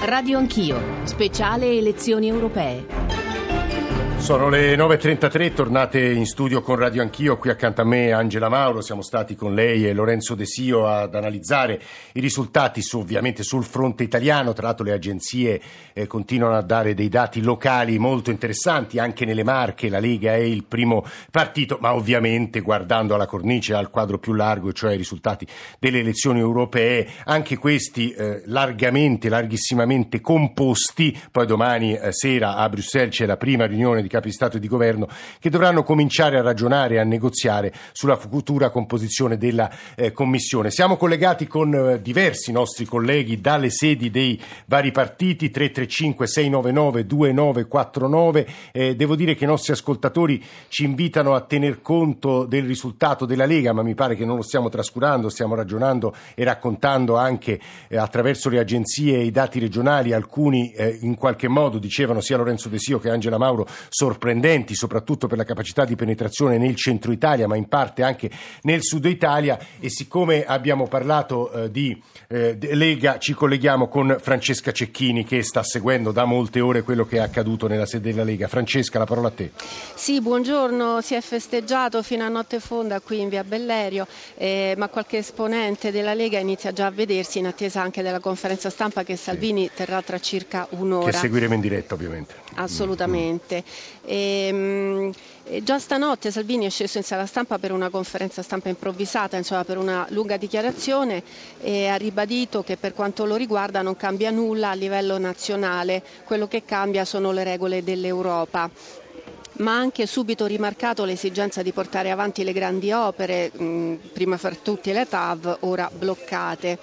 Radio Anch'io, speciale elezioni europee. Sono le 9.33, tornate in studio con Radio Anch'io, qui accanto a me Angela Mauro, siamo stati con lei e Lorenzo De Sio ad analizzare i risultati su, ovviamente sul fronte italiano, tra l'altro le agenzie eh, continuano a dare dei dati locali molto interessanti, anche nelle Marche la Lega è il primo partito, ma ovviamente guardando alla cornice, al quadro più largo, cioè i risultati delle elezioni europee, anche questi eh, largamente, larghissimamente composti, poi domani eh, sera a Bruxelles c'è la prima riunione di capi di Stato e di Governo che dovranno cominciare a ragionare e a negoziare sulla futura composizione della eh, Commissione. Siamo collegati con eh, diversi nostri colleghi dalle sedi dei vari partiti 335 699 2949. Eh, devo dire che i nostri ascoltatori ci invitano a tener conto del risultato della Lega, ma mi pare che non lo stiamo trascurando, stiamo ragionando e raccontando anche eh, attraverso le agenzie e i dati regionali, alcuni eh, in qualche modo dicevano sia Lorenzo De Sio che Angela Mauro sorprendenti, soprattutto per la capacità di penetrazione nel centro Italia, ma in parte anche nel sud Italia. E siccome abbiamo parlato eh, di eh, Lega, ci colleghiamo con Francesca Cecchini che sta seguendo da molte ore quello che è accaduto nella sede della Lega. Francesca, la parola a te. Sì, buongiorno. Si è festeggiato fino a notte fonda qui in via Bellerio, eh, ma qualche esponente della Lega inizia già a vedersi in attesa anche della conferenza stampa che Salvini sì. terrà tra circa un'ora. Che seguiremo in diretta, ovviamente. Assolutamente. E, mh, già stanotte Salvini è sceso in sala stampa per una conferenza stampa improvvisata, insomma per una lunga dichiarazione e ha ribadito che per quanto lo riguarda non cambia nulla a livello nazionale, quello che cambia sono le regole dell'Europa ma ha anche subito rimarcato l'esigenza di portare avanti le grandi opere, prima fra tutti le TAV, ora bloccate.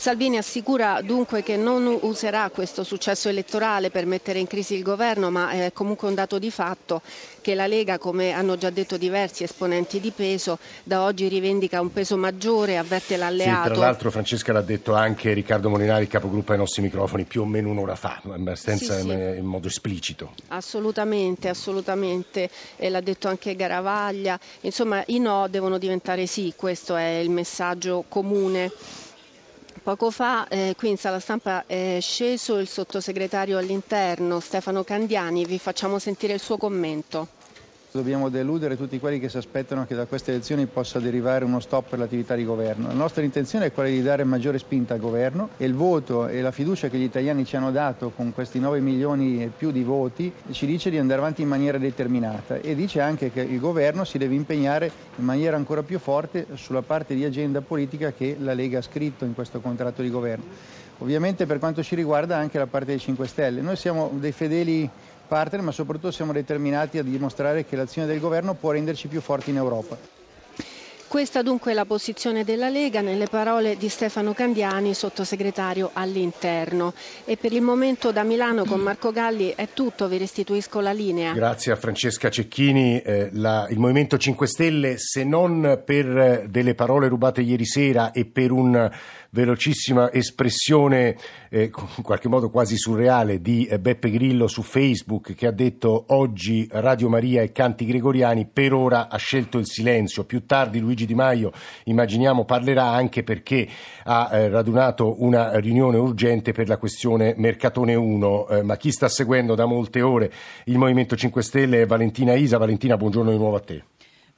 Salvini assicura dunque che non userà questo successo elettorale per mettere in crisi il governo, ma è comunque un dato di fatto che la Lega, come hanno già detto diversi esponenti di peso, da oggi rivendica un peso maggiore, avverte l'alleato. Sì, tra l'altro Francesca l'ha detto anche Riccardo Molinari, capogruppo ai nostri microfoni, più o meno un'ora fa, abbastanza sì, sì. in modo esplicito. Assolutamente, assolutamente, e l'ha detto anche Garavaglia. Insomma, i no devono diventare sì, questo è il messaggio comune. Poco fa eh, qui in sala stampa è sceso il sottosegretario all'interno Stefano Candiani, vi facciamo sentire il suo commento. Dobbiamo deludere tutti quelli che si aspettano che da queste elezioni possa derivare uno stop per l'attività di governo. La nostra intenzione è quella di dare maggiore spinta al governo e il voto e la fiducia che gli italiani ci hanno dato con questi 9 milioni e più di voti ci dice di andare avanti in maniera determinata e dice anche che il governo si deve impegnare in maniera ancora più forte sulla parte di agenda politica che la Lega ha scritto in questo contratto di governo. Ovviamente per quanto ci riguarda anche la parte dei 5 Stelle. Noi siamo dei fedeli partner, ma soprattutto siamo determinati a dimostrare che l'azione del governo può renderci più forti in Europa. Questa dunque è la posizione della Lega nelle parole di Stefano Candiani, sottosegretario all'interno. E per il momento da Milano con Marco Galli è tutto, vi restituisco la linea. Grazie a Francesca Cecchini. Eh, la, il Movimento 5 Stelle, se non per delle parole rubate ieri sera e per un velocissima espressione, eh, in qualche modo quasi surreale, di eh, Beppe Grillo su Facebook che ha detto oggi Radio Maria e canti gregoriani, per ora ha scelto il silenzio. Più tardi Luigi Di Maio, immaginiamo, parlerà anche perché ha eh, radunato una riunione urgente per la questione Mercatone 1. Eh, ma chi sta seguendo da molte ore il Movimento 5 Stelle è Valentina Isa. Valentina, buongiorno di nuovo a te.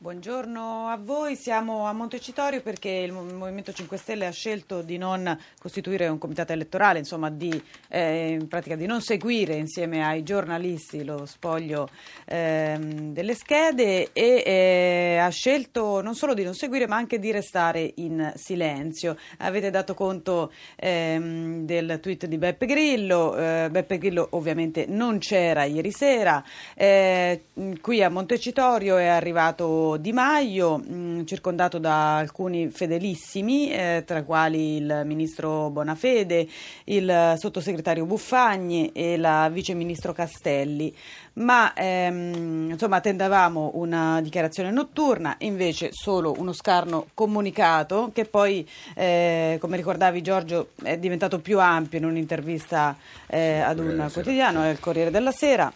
Buongiorno a voi, siamo a Montecitorio perché il Movimento 5 Stelle ha scelto di non costituire un comitato elettorale, insomma di, eh, in pratica di non seguire insieme ai giornalisti lo spoglio eh, delle schede e eh, ha scelto non solo di non seguire ma anche di restare in silenzio. Avete dato conto ehm, del tweet di Beppe Grillo, eh, Beppe Grillo ovviamente non c'era ieri sera, eh, qui a Montecitorio è arrivato di Maio, mh, mm, circondato da alcuni fedelissimi, eh, tra quali il ministro Bonafede, il sottosegretario Buffagni e la vice ministro Castelli. Ma ehm, insomma attendavamo una dichiarazione notturna, invece solo uno scarno comunicato che poi, eh, come ricordavi Giorgio, è diventato più ampio in un'intervista eh, ad un quotidiano, il Corriere della Sera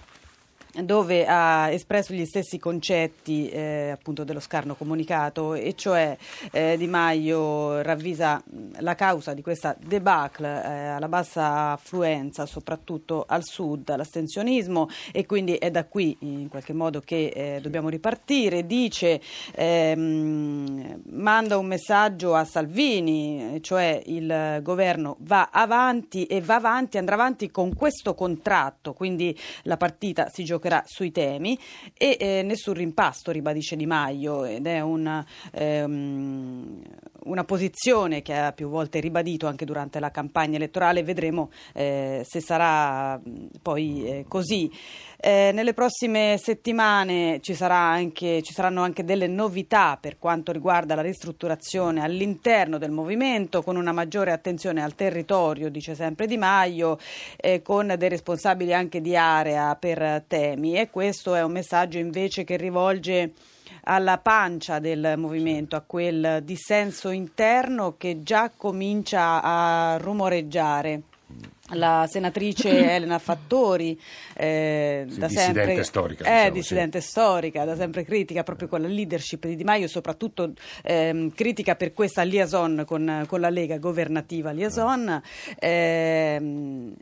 dove ha espresso gli stessi concetti eh, appunto dello scarno comunicato e cioè eh, Di Maio ravvisa la causa di questa debacle eh, alla bassa affluenza soprattutto al sud, all'astensionismo e quindi è da qui in qualche modo che eh, dobbiamo ripartire. Dice ehm, manda un messaggio a Salvini cioè il governo va avanti e va avanti andrà avanti con questo contratto. Quindi la partita si giocherà giocherà sui temi e eh, nessun rimpasto, ribadisce Di Maio, ed è una, ehm, una posizione che ha più volte ribadito anche durante la campagna elettorale, vedremo eh, se sarà poi eh, così. Eh, nelle prossime settimane ci, sarà anche, ci, saranno anche delle novità per quanto riguarda la ristrutturazione all'interno del movimento, con una maggiore attenzione al territorio, dice sempre Di Maio, eh, con dei responsabili anche di area per temi. E questo è un messaggio invece che rivolge alla pancia del movimento, a quel dissenso interno che già comincia a rumoreggiare la senatrice Elena Fattori, eh, sì, da sempre, storica, è diciamo, dissidente sì. storica, da sempre critica proprio con la leadership di Di Maio, soprattutto eh, critica per questa liaison con, con la Lega governativa liaison, eh,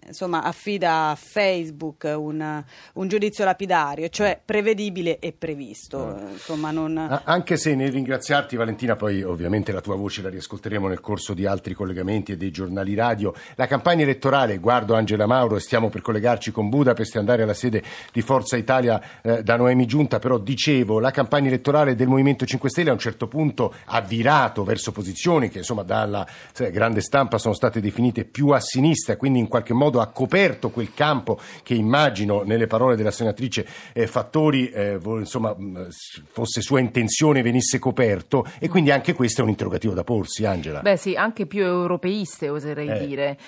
insomma affida a Facebook un, un, giudizio lapidario, cioè prevedibile e previsto. Eh. Insomma, non... Anche se nel ringraziarti Valentina, poi ovviamente la tua voce la riascolteremo nel corso di altri collegamenti e dei giornali radio, la campagna elettorale Italia. Guardo Angela Mauro e stiamo per collegarci con Budapest e andare alla sede di Forza Italia eh, da Noemi Giunta, però dicevo la campagna elettorale del Movimento 5 Stelle a un certo punto ha virato verso posizioni che insomma dalla eh, grande stampa sono state definite più a sinistra, quindi in qualche modo ha coperto quel campo che immagino nelle parole della senatrice eh, Fattori eh, insomma, fosse sua intenzione venisse coperto e quindi anche questo è un interrogativo da porsi, Angela. Beh sì, anche più europeiste oserei eh. dire.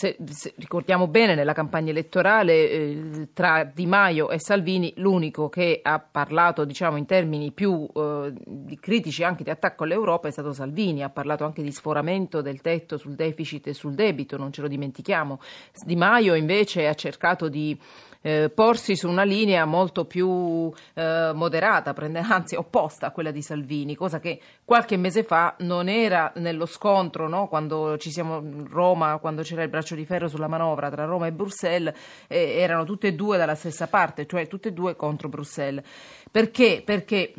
Se, se ricordiamo bene nella campagna elettorale eh, tra Di Maio e Salvini l'unico che ha parlato diciamo, in termini più eh, critici anche di attacco all'Europa è stato Salvini, ha parlato anche di sforamento del tetto sul deficit e sul debito, non ce lo dimentichiamo. Di Maio invece ha cercato di eh, porsi su una linea molto più eh, moderata, anzi opposta a quella di Salvini, cosa che qualche mese fa non era nello scontro, no? quando ci siamo Roma, quando c'era il braccio di ferro sulla manovra tra Roma e Bruxelles, eh, erano tutte e due dalla stessa parte, cioè tutte e due contro Bruxelles. Perché? Perché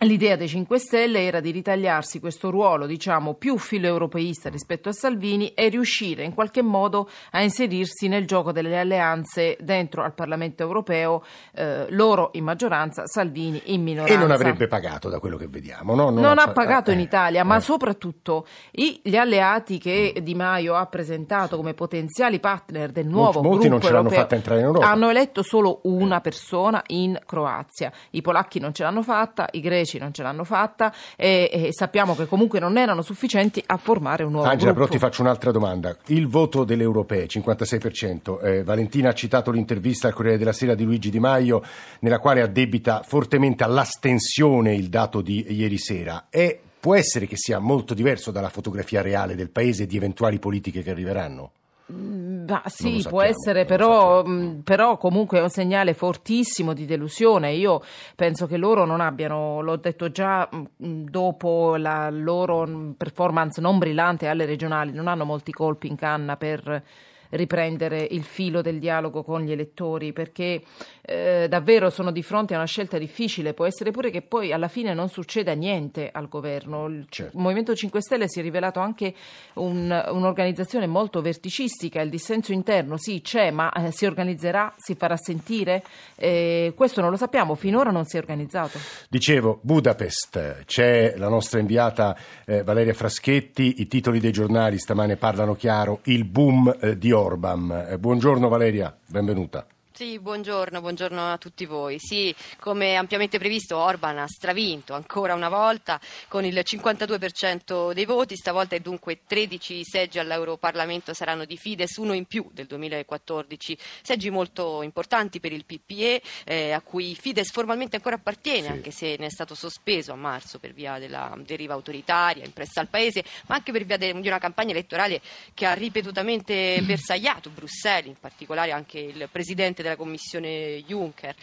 L'idea dei 5 Stelle era di ritagliarsi questo ruolo, diciamo, più filoeuropeista rispetto a Salvini e riuscire in qualche modo a inserirsi nel gioco delle alleanze dentro al Parlamento europeo, eh, loro in maggioranza, Salvini in minoranza. E non avrebbe pagato da quello che vediamo, no? Non, non ha, pagato eh, in Italia, eh, ma soprattutto i, gli alleati che Di Maio ha presentato come potenziali partner del nuovo Molti non ce l'hanno fatta entrare in Europa. Hanno eletto solo una persona in Croazia. I polacchi non ce l'hanno fatta, i greci greci non ce l'hanno fatta e, e, sappiamo che comunque non erano sufficienti a formare un nuovo Angela, gruppo. però ti faccio un'altra domanda. Il voto delle europee, 56%, eh, Valentina ha citato l'intervista al Corriere della Sera di Luigi Di Maio nella quale addebita fortemente all'astensione il dato di ieri sera. È, può essere che sia molto diverso dalla fotografia reale del paese e di eventuali politiche che arriveranno? Ma sì, sappiamo, può essere, però, però, comunque è un segnale fortissimo di delusione. Io penso che loro non abbiano, l'ho detto già dopo la loro performance non brillante alle regionali, non hanno molti colpi in canna per riprendere il filo del dialogo con gli elettori perché eh, davvero sono di fronte a una scelta difficile. Può essere pure che poi alla fine non succeda niente al governo. Il certo. Movimento 5 Stelle si è rivelato anche un, un'organizzazione molto verticistica. Il dissenso interno sì c'è, ma eh, si organizzerà, si farà sentire. Eh, questo non lo sappiamo, finora non si è organizzato. Dicevo, Budapest, c'è la nostra inviata eh, Valeria Fraschetti, i titoli dei giornali stamane parlano chiaro, il boom eh, di Orban. Eh, buongiorno Valeria, benvenuta. Sì, buongiorno, buongiorno, a tutti voi. Sì, come ampiamente previsto Orban ha stravinto ancora una volta con il 52% dei voti, stavolta e dunque 13 seggi all'Europarlamento saranno di Fides, uno in più del 2014, seggi molto importanti per il PPE eh, a cui Fides formalmente ancora appartiene, sì. anche se ne è stato sospeso a marzo per via della deriva autoritaria impressa al Paese, ma anche per via de- di una campagna elettorale che ha ripetutamente bersagliato Bruxelles, in particolare anche il Presidente della Commissione Juncker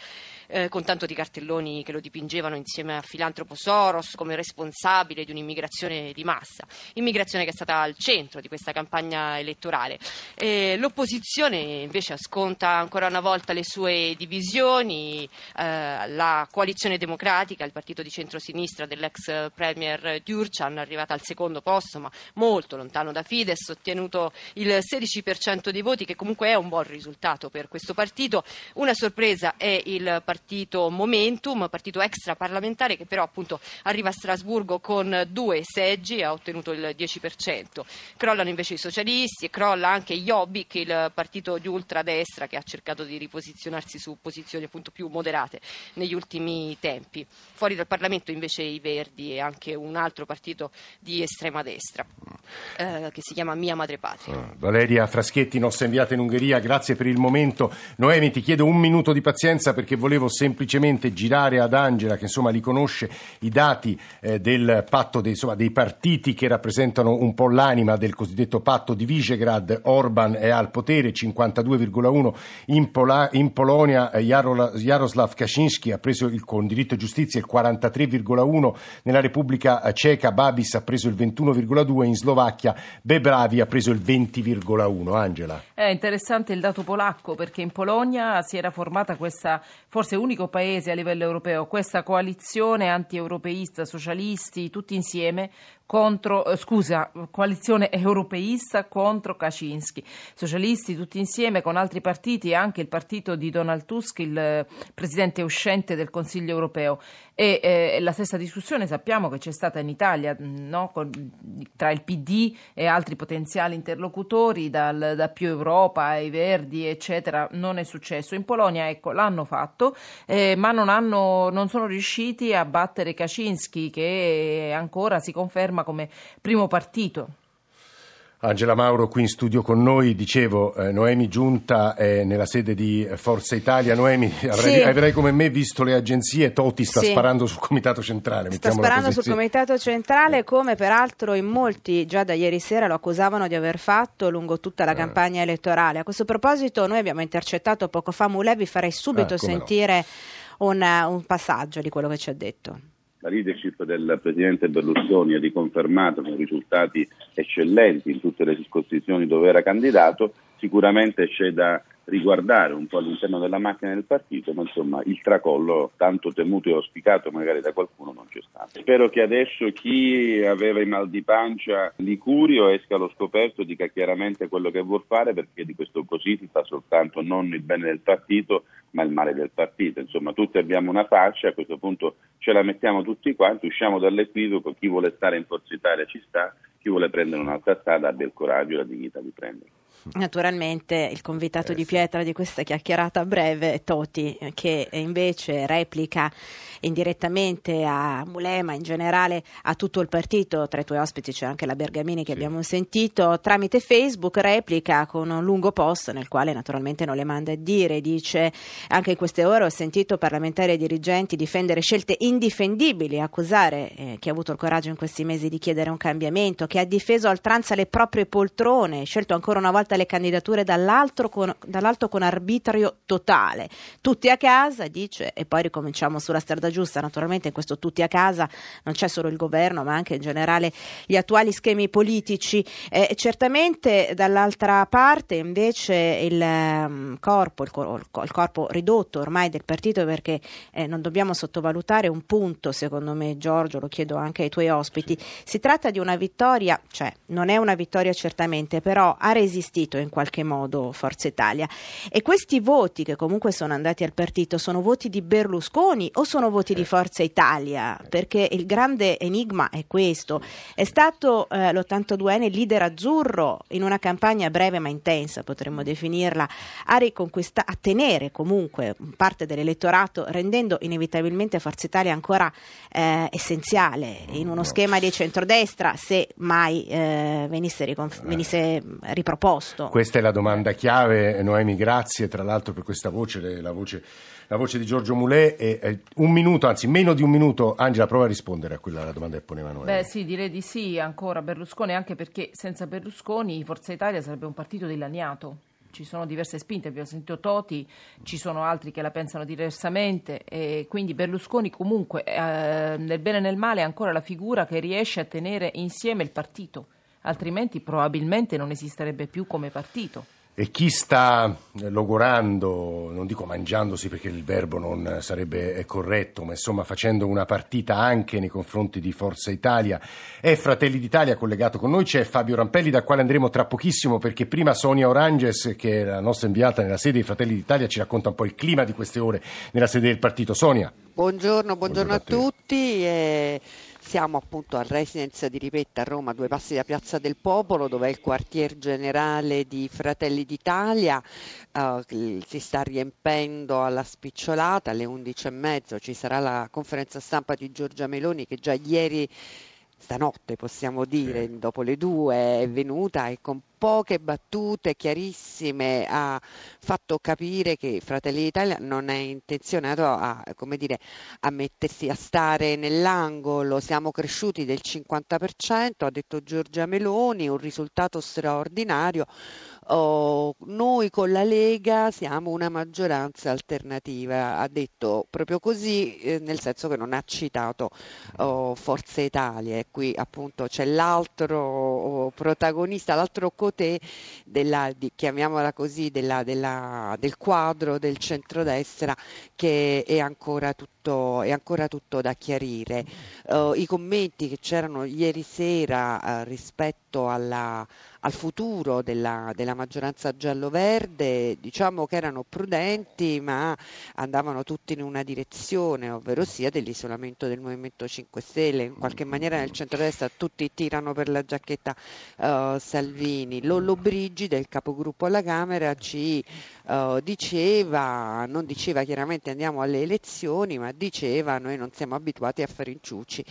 eh, con tanto di cartelloni che lo dipingevano insieme a filantropo Soros come responsabile di un'immigrazione di massa, immigrazione che è stata al centro di questa campagna elettorale. Eh, l'opposizione invece sconta ancora una volta le sue divisioni, eh, la coalizione democratica, il partito di centrosinistra dell'ex premier Dürcan, arrivata al secondo posto ma molto lontano da Fidesz, ottenuto il 16% dei voti che comunque è un buon risultato per questo partito. Una sorpresa è il partito partito Momentum, partito extraparlamentare che però appunto arriva a Strasburgo con due seggi e ha ottenuto il 10%. Crollano invece i socialisti e crolla anche Jobbik, il partito di ultradestra che ha cercato di riposizionarsi su posizioni appunto più moderate negli ultimi tempi. Fuori dal Parlamento invece i Verdi e anche un altro partito di estrema destra eh, che si chiama Mia Madre Patria. Ah, Valeria Fraschetti, nostra inviata in Ungheria, grazie per il momento. Noemi, ti chiedo un minuto di pazienza perché volevo volevo semplicemente girare ad Angela, che insomma li conosce, i dati eh, del patto dei, insomma, dei partiti che rappresentano un po' l'anima del cosiddetto patto di Visegrad. Orban è al potere, 52,1 in, Pola, in Polonia, eh, Jaroslav Kaczynski ha preso il, con diritto e giustizia il 43,1, nella Repubblica Ceca Babis ha preso il 21,2, in Slovacchia Bebravi ha preso il 20,1. Angela. È interessante il dato polacco perché in Polonia si era formata questa forse unico paese a livello europeo, questa coalizione anti-europeista, socialisti, tutti insieme, contro, eh, scusa, coalizione europeista contro Kaczynski. Socialisti tutti insieme con altri partiti e anche il partito di Donald Tusk, il eh, presidente uscente del Consiglio europeo. E eh, la stessa discussione sappiamo che c'è stata in Italia no? Con, tra il PD e altri potenziali interlocutori, dal, da più Europa ai Verdi, eccetera. Non è successo. In Polonia, ecco, l'hanno fatto, eh, ma non, hanno, non sono riusciti a battere Kaczynski, che ancora si conferma come primo partito. Angela Mauro qui in studio con noi, dicevo eh, Noemi Giunta è nella sede di Forza Italia, Noemi avrai, sì. avrai come me visto le agenzie, Toti sta sì. sparando sul Comitato Centrale. Sta sparando sul Comitato Centrale come peraltro in molti già da ieri sera lo accusavano di aver fatto lungo tutta la eh. campagna elettorale. A questo proposito noi abbiamo intercettato poco fa Mulè, vi farei subito ah, sentire no. un, un passaggio di quello che ci ha detto la leadership del Presidente Berlusconi ha riconfermato con risultati eccellenti in tutte le circoscrizioni dove era candidato, sicuramente c'è da riguardare un po' all'interno della macchina del partito, ma insomma il tracollo tanto temuto e auspicato magari da qualcuno non c'è stato. Spero che adesso chi aveva i mal di pancia Licurio esca allo scoperto dica chiaramente quello che vuol fare perché di questo così si fa soltanto non il bene del partito ma il male del partito. Insomma, tutti abbiamo una faccia, a questo punto ce la mettiamo tutti quanti, usciamo dall'equivoco, chi vuole stare in Forza Italia ci sta, chi vuole prendere un'altra strada abbia il coraggio e la dignità di prenderla. Naturalmente il convitato eh, di pietra di questa chiacchierata breve è Toti, che invece replica indirettamente a Mulema, in generale a tutto il partito, tra i tuoi ospiti c'è anche la Bergamini che sì. abbiamo sentito, tramite Facebook replica con un lungo post nel quale naturalmente non le manda a dire, dice anche in queste ore ho sentito parlamentari e dirigenti difendere scelte indifendibili, accusare eh, chi ha avuto il coraggio in questi mesi di chiedere un cambiamento, che ha difeso a oltranza le proprie poltrone, scelto ancora una volta le candidature dall'alto con, dall'alto con arbitrio totale. Tutti a casa, dice, e poi ricominciamo sulla strada giusta, naturalmente in questo tutti a casa non c'è solo il governo, ma anche in generale gli attuali schemi politici. Eh, certamente dall'altra parte invece il um, corpo, il, il, corpo ridotto ormai del partito, perché eh, non dobbiamo sottovalutare un punto, secondo me, Giorgio, lo chiedo anche ai tuoi ospiti. Si tratta di una vittoria, cioè non è una vittoria certamente, però ha resistito in qualche modo Forza Italia. E questi voti che comunque sono andati al partito sono voti di Berlusconi o sono voti di Forza Italia, perché il grande enigma è questo. È stato eh, l'82enne leader azzurro in una campagna breve ma intensa, potremmo definirla, a, a tenere comunque parte dell'elettorato, rendendo inevitabilmente Forza Italia ancora eh, essenziale in uno schema di centrodestra, se mai eh, venisse, riconf- venisse riproposto. Questa è la domanda chiave, Noemi, grazie tra l'altro per questa voce, la voce la voce di Giorgio Mulè. E, eh, un minuto, anzi meno di un minuto, Angela, prova a rispondere a quella domanda che poneva noi. Beh sì, direi di sì, ancora Berlusconi, anche perché senza Berlusconi Forza Italia sarebbe un partito dilaniato. ci sono diverse spinte, abbiamo sentito Toti, ci sono altri che la pensano diversamente e quindi Berlusconi comunque eh, nel bene e nel male è ancora la figura che riesce a tenere insieme il partito, altrimenti probabilmente non esisterebbe più come partito. E chi sta logorando, non dico mangiandosi perché il verbo non sarebbe corretto, ma insomma facendo una partita anche nei confronti di Forza Italia è Fratelli d'Italia. Collegato con noi c'è Fabio Rampelli, dal quale andremo tra pochissimo perché prima Sonia Oranges, che è la nostra inviata nella sede dei Fratelli d'Italia, ci racconta un po' il clima di queste ore nella sede del partito. Sonia. Buongiorno, buongiorno, buongiorno a, a tutti. E siamo appunto al Residence di Ripetta a Roma, due passi da Piazza del Popolo, dove è il quartier generale di Fratelli d'Italia. Uh, si sta riempendo alla spicciolata, alle 11.30 ci sarà la conferenza stampa di Giorgia Meloni che già ieri stanotte possiamo dire, dopo le due è venuta e con poche battute chiarissime ha fatto capire che Fratelli d'Italia non è intenzionato a, dire, a mettersi a stare nell'angolo. Siamo cresciuti del 50%, ha detto Giorgia Meloni, un risultato straordinario. Oh, noi con la Lega siamo una maggioranza alternativa, ha detto proprio così, eh, nel senso che non ha citato oh, Forza Italia e qui appunto c'è l'altro oh, protagonista, l'altro cotè della, di, chiamiamola così, della, della, del quadro del centrodestra che è ancora tutto, è ancora tutto da chiarire. Uh, I commenti che c'erano ieri sera uh, rispetto alla al futuro della, della maggioranza giallo-verde, diciamo che erano prudenti ma andavano tutti in una direzione, ovvero sia dell'isolamento del Movimento 5 Stelle. In qualche maniera nel centro-destra tutti tirano per la giacchetta uh, Salvini. Lollo Brigida, il capogruppo alla Camera, ci uh, diceva, non diceva chiaramente andiamo alle elezioni, ma diceva noi non siamo abituati a fare inciuci.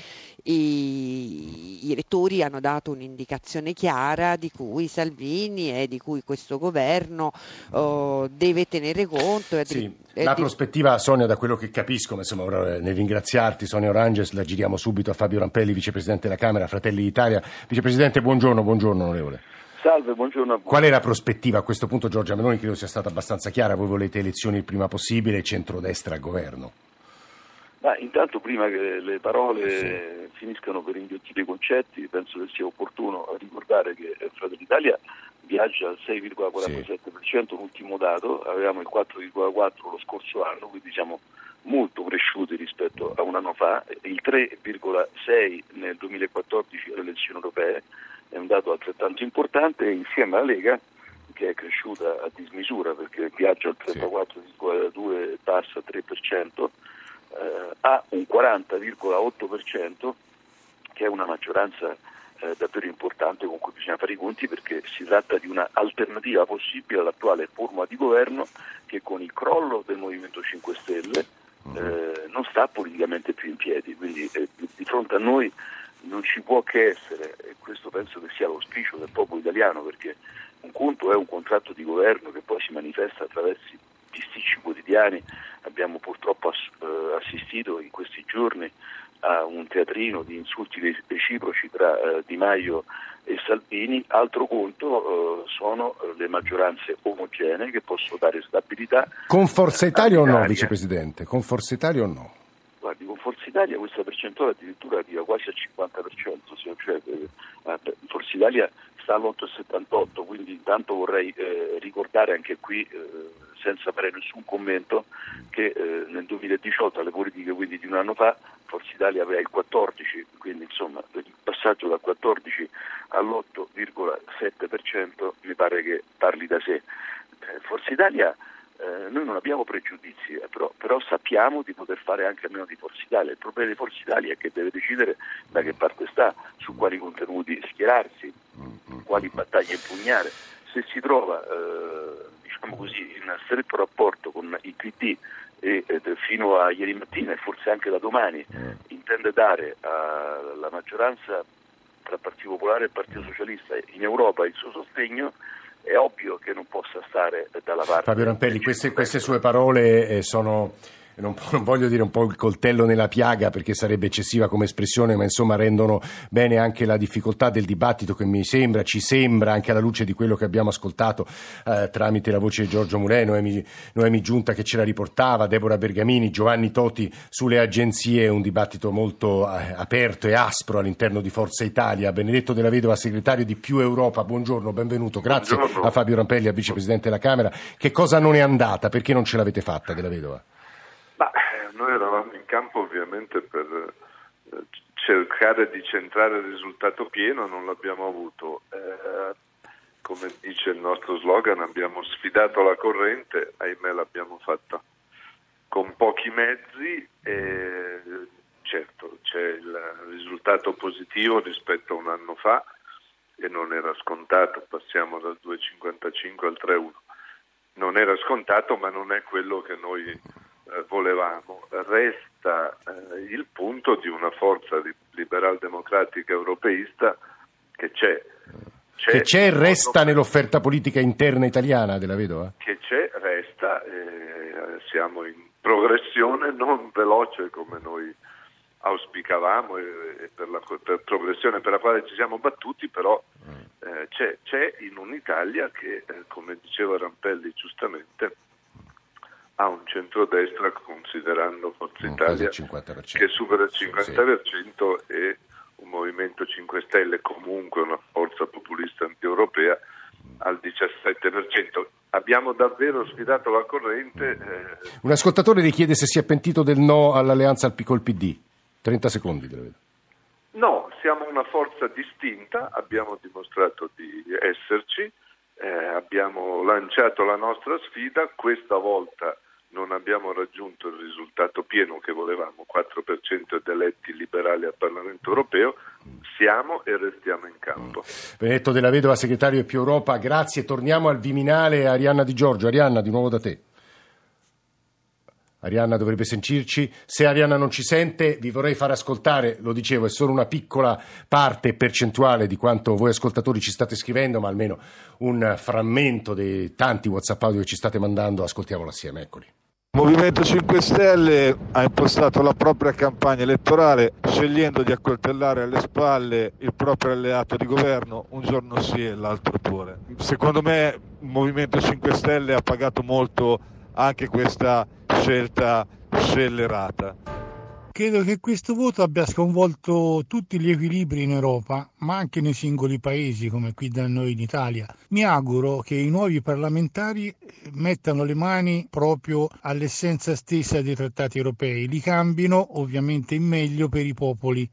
I, i elettori hanno dato un'indicazione chiara di cui Salvini e di cui questo governo oh, deve tenere conto. Sì, la prospettiva, Sonia, da quello che capisco, ma insomma, ora, nel ringraziarti, Sonia Oranges, la giriamo subito a Fabio Rampelli, vicepresidente della Camera, Fratelli d'Italia. Vicepresidente, buongiorno, buongiorno onorevole. Salve, buongiorno a voi. Qual è la prospettiva a questo punto, Giorgia Meloni? Credo sia stata abbastanza chiara. Voi volete elezioni il prima possibile, centrodestra al governo. Ma intanto prima che le parole sì. finiscano per inghiottire i concetti, penso che sia opportuno ricordare che Fratelli d'Italia viaggia al 6,47%, sì. l'ultimo dato, avevamo il 4,4% lo scorso anno, quindi siamo molto cresciuti rispetto a un anno fa, il 3,6% nel 2014 alle elezioni europee, è un dato altrettanto importante, insieme alla Lega che è cresciuta a dismisura perché viaggia al 34,2% e passa al 3%, eh, ha un 40,8% che è una maggioranza eh, davvero importante con cui bisogna fare i conti perché si tratta di un'alternativa possibile all'attuale forma di governo che con il crollo del Movimento 5 Stelle mm. eh, non sta politicamente più in piedi, quindi eh, di fronte a noi non ci può che essere, e questo penso che sia l'auspicio del popolo italiano perché un conto è un contratto di governo che poi si manifesta attraverso bisticci quotidiani, abbiamo purtroppo eh, assistito in questi giorni a un teatrino di insulti reciproci tra eh, Di Maio e Salvini, altro conto eh, sono le maggioranze omogenee che possono dare stabilità. Con Forza Italia o no, Vicepresidente? Con Forza Italia o no? Guardi, con Forza Italia questa percentuale addirittura arriva quasi al 50%, cioè, eh, Forza Italia sta all'8,78, quindi intanto vorrei eh, ricordare anche qui eh, senza fare nessun commento che eh, nel 2018 alle politiche quindi di un anno fa Forza Italia aveva il 14, quindi insomma il passaggio dal 14 all'8,7% mi pare che parli da sé. Eh, Forza Italia eh, noi non abbiamo pregiudizi, eh, però, però, sappiamo di poter fare anche a meno di Forza Italia. Il problema di Forza Italia è che deve decidere da che parte sta, su quali contenuti schierarsi, quali battaglie impugnare. Se si trova eh, diciamo così, in stretto rapporto con il PD e eh, fino a ieri mattina e forse anche da domani intende dare alla maggioranza tra Partito Popolare e Partito Socialista in Europa il suo sostegno, è ovvio che non possa stare dalla parte. Fabio Rampelli, queste, queste, sue parole eh, sono non, non, voglio dire un po' il coltello nella piaga perché sarebbe eccessiva come espressione, ma insomma rendono bene anche la difficoltà del dibattito che mi sembra, ci sembra anche alla luce di quello che abbiamo ascoltato eh, tramite la voce di Giorgio Mulè, Noemi, Noemi Giunta che ce la riportava, Deborah Bergamini, Giovanni Toti sulle agenzie, un dibattito molto eh, aperto e aspro all'interno di Forza Italia. Benedetto Della Vedova, segretario di Più Europa, buongiorno, benvenuto. Grazie buongiorno. a Fabio Rampelli, a vicepresidente della Camera. Che cosa non è andata? Perché non ce l'avete fatta, Della Vedova? Noi eravamo in campo ovviamente per eh, cercare di centrare il risultato pieno, non l'abbiamo avuto. Eh, come dice il nostro slogan, abbiamo sfidato la corrente, ahimè l'abbiamo fatta con pochi mezzi e certo c'è il risultato positivo rispetto a un anno fa e non era scontato, passiamo dal 2,55 al 3,1. Non era scontato ma non è quello che noi volevamo. Resta eh, il punto di una forza liberal democratica europeista che c'è. C'è, che c'è e resta nell'offerta politica interna italiana della vedova? Che c'è, resta, eh, siamo in progressione non veloce come noi auspicavamo e, e per la per progressione per la quale ci siamo battuti, però eh, c'è, c'è, in un'Italia che, eh, come diceva Rampelli giustamente, ha un centrodestra, considerando Forza Italia, che supera il 50% sì. e un Movimento 5 Stelle, comunque una forza populista anti-europea, al 17%. Abbiamo davvero sfidato la corrente. Eh... Un ascoltatore richiede se si è pentito del no all'alleanza al piccolo PD. 30 secondi, te No, siamo una forza distinta, abbiamo dimostrato di esserci, eh, abbiamo lanciato la nostra sfida, questa volta non abbiamo raggiunto il risultato pieno che volevamo, 4% ed eletti liberali al Parlamento europeo, siamo e restiamo in campo. Benedetto Della Vedova, segretario di Più Europa, grazie. Torniamo al Viminale, Arianna Di Giorgio. Arianna, di nuovo da te. Arianna dovrebbe sentirci. Se Arianna non ci sente, vi vorrei far ascoltare, lo dicevo, è solo una piccola parte percentuale di quanto voi ascoltatori ci state scrivendo, ma almeno un frammento dei tanti WhatsApp audio che ci state mandando. Ascoltiamolo assieme, eccoli. Movimento 5 Stelle ha impostato la propria campagna elettorale scegliendo di accoltellare alle spalle il proprio alleato di governo un giorno sì e l'altro pure. Secondo me il Movimento 5 Stelle ha pagato molto anche questa scelta scellerata. Credo che questo voto abbia sconvolto tutti gli equilibri in Europa, ma anche nei singoli paesi come qui da noi in Italia. Mi auguro che i nuovi parlamentari mettano le mani proprio all'essenza stessa dei trattati europei, li cambino ovviamente in meglio per i popoli.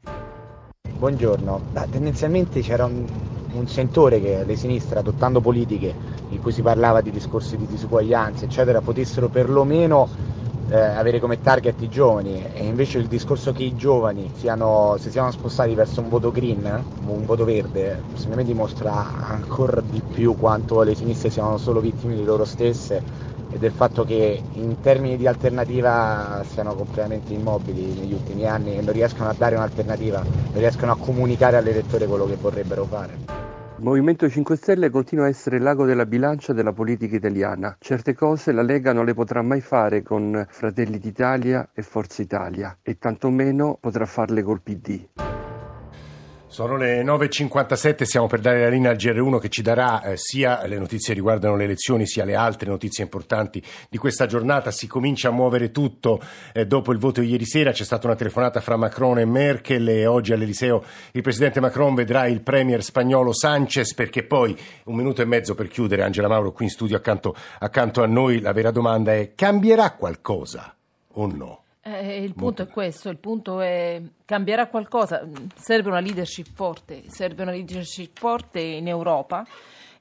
Buongiorno, tendenzialmente c'era un, un sentore che le sinistre adottando politiche in cui si parlava di discorsi di disuguaglianza eccetera potessero perlomeno eh, avere come target i giovani e invece il discorso che i giovani siano, si siano spostati verso un voto green, un voto verde, secondo me dimostra ancora di più quanto le sinistre siano solo vittime di loro stesse e del fatto che in termini di alternativa siano completamente immobili negli ultimi anni e non riescono a dare un'alternativa, non riescono a comunicare all'elettore quello che vorrebbero fare. Il Movimento 5 Stelle continua a essere l'ago della bilancia della politica italiana. Certe cose la Lega non le potrà mai fare con Fratelli d'Italia e Forza Italia e tantomeno potrà farle col PD. Sono le 9.57, stiamo per dare la linea al GR1 che ci darà eh, sia le notizie riguardano le elezioni sia le altre notizie importanti di questa giornata. Si comincia a muovere tutto eh, dopo il voto di ieri sera, c'è stata una telefonata fra Macron e Merkel e oggi all'Eliseo il presidente Macron vedrà il premier spagnolo Sanchez perché poi un minuto e mezzo per chiudere, Angela Mauro qui in studio accanto, accanto a noi, la vera domanda è cambierà qualcosa o no? Eh, il punto è questo, il punto è cambierà qualcosa, serve una leadership forte, serve una leadership forte in Europa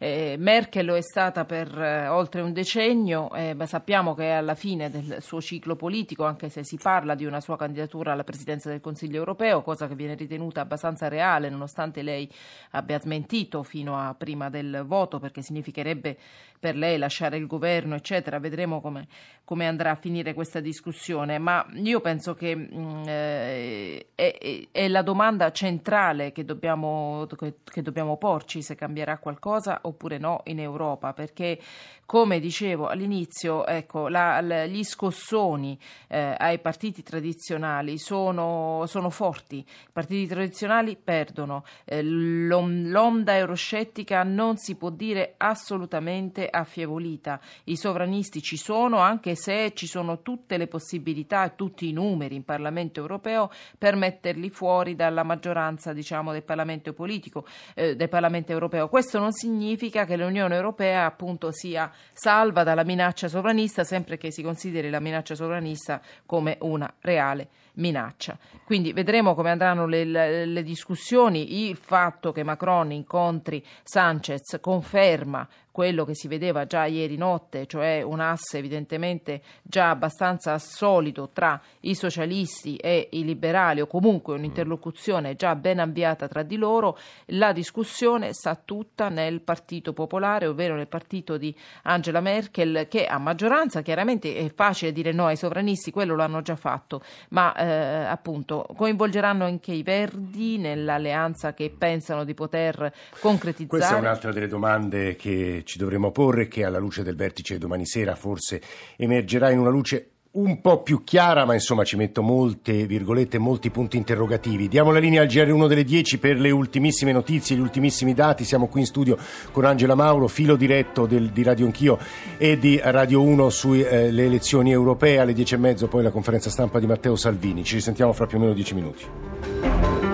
eh, Merkel lo è stata per eh, oltre un decennio, eh, ma sappiamo che è alla fine del suo ciclo politico, anche se si parla di una sua candidatura alla presidenza del Consiglio europeo, cosa che viene ritenuta abbastanza reale, nonostante lei abbia smentito fino a prima del voto, perché significherebbe per lei lasciare il governo, eccetera. Vedremo come, come andrà a finire questa discussione. Ma io penso che mh, mm, eh, è, è, la domanda centrale che dobbiamo, che, che dobbiamo porci se cambierà qualcosa oppure no in Europa, perché come dicevo all'inizio, ecco, la, la, gli scossoni eh, ai partiti tradizionali sono, sono, forti, i partiti tradizionali perdono, eh, l'onda euroscettica non si può dire assolutamente affievolita, i sovranisti ci sono anche se ci sono tutte le possibilità e tutti i numeri in Parlamento europeo per metterli fuori dalla maggioranza diciamo, del Parlamento politico, eh, del Parlamento europeo. Questo non significa che l'Unione Europea appunto sia salva dalla minaccia sovranista sempre che si consideri la minaccia sovranista come una reale minaccia. Quindi vedremo come andranno le, le, le, discussioni. Il fatto che Macron incontri Sanchez conferma quello che si vedeva già ieri notte, cioè un asse evidentemente già abbastanza solido tra i socialisti e i liberali o comunque un'interlocuzione già ben avviata tra di loro, la discussione sta tutta nel Partito Popolare, ovvero nel partito di Angela Merkel che a maggioranza chiaramente è facile dire no ai sovranisti, quello l'hanno già fatto, ma eh, appunto coinvolgeranno anche i Verdi nell'alleanza che pensano di poter concretizzare. Questa è un'altra delle domande che ci dovremo porre, che alla luce del vertice domani sera forse emergerà in una luce un po' più chiara, ma insomma ci metto molte virgolette, molti punti interrogativi. Diamo la linea al GR1 delle 10 per le ultimissime notizie, gli ultimissimi dati. Siamo qui in studio con Angela Mauro, filo diretto del, di Radio Anch'io e di Radio 1 sulle eh, elezioni europee. Alle 10 e mezzo poi la conferenza stampa di Matteo Salvini. Ci risentiamo fra più o meno 10 minuti.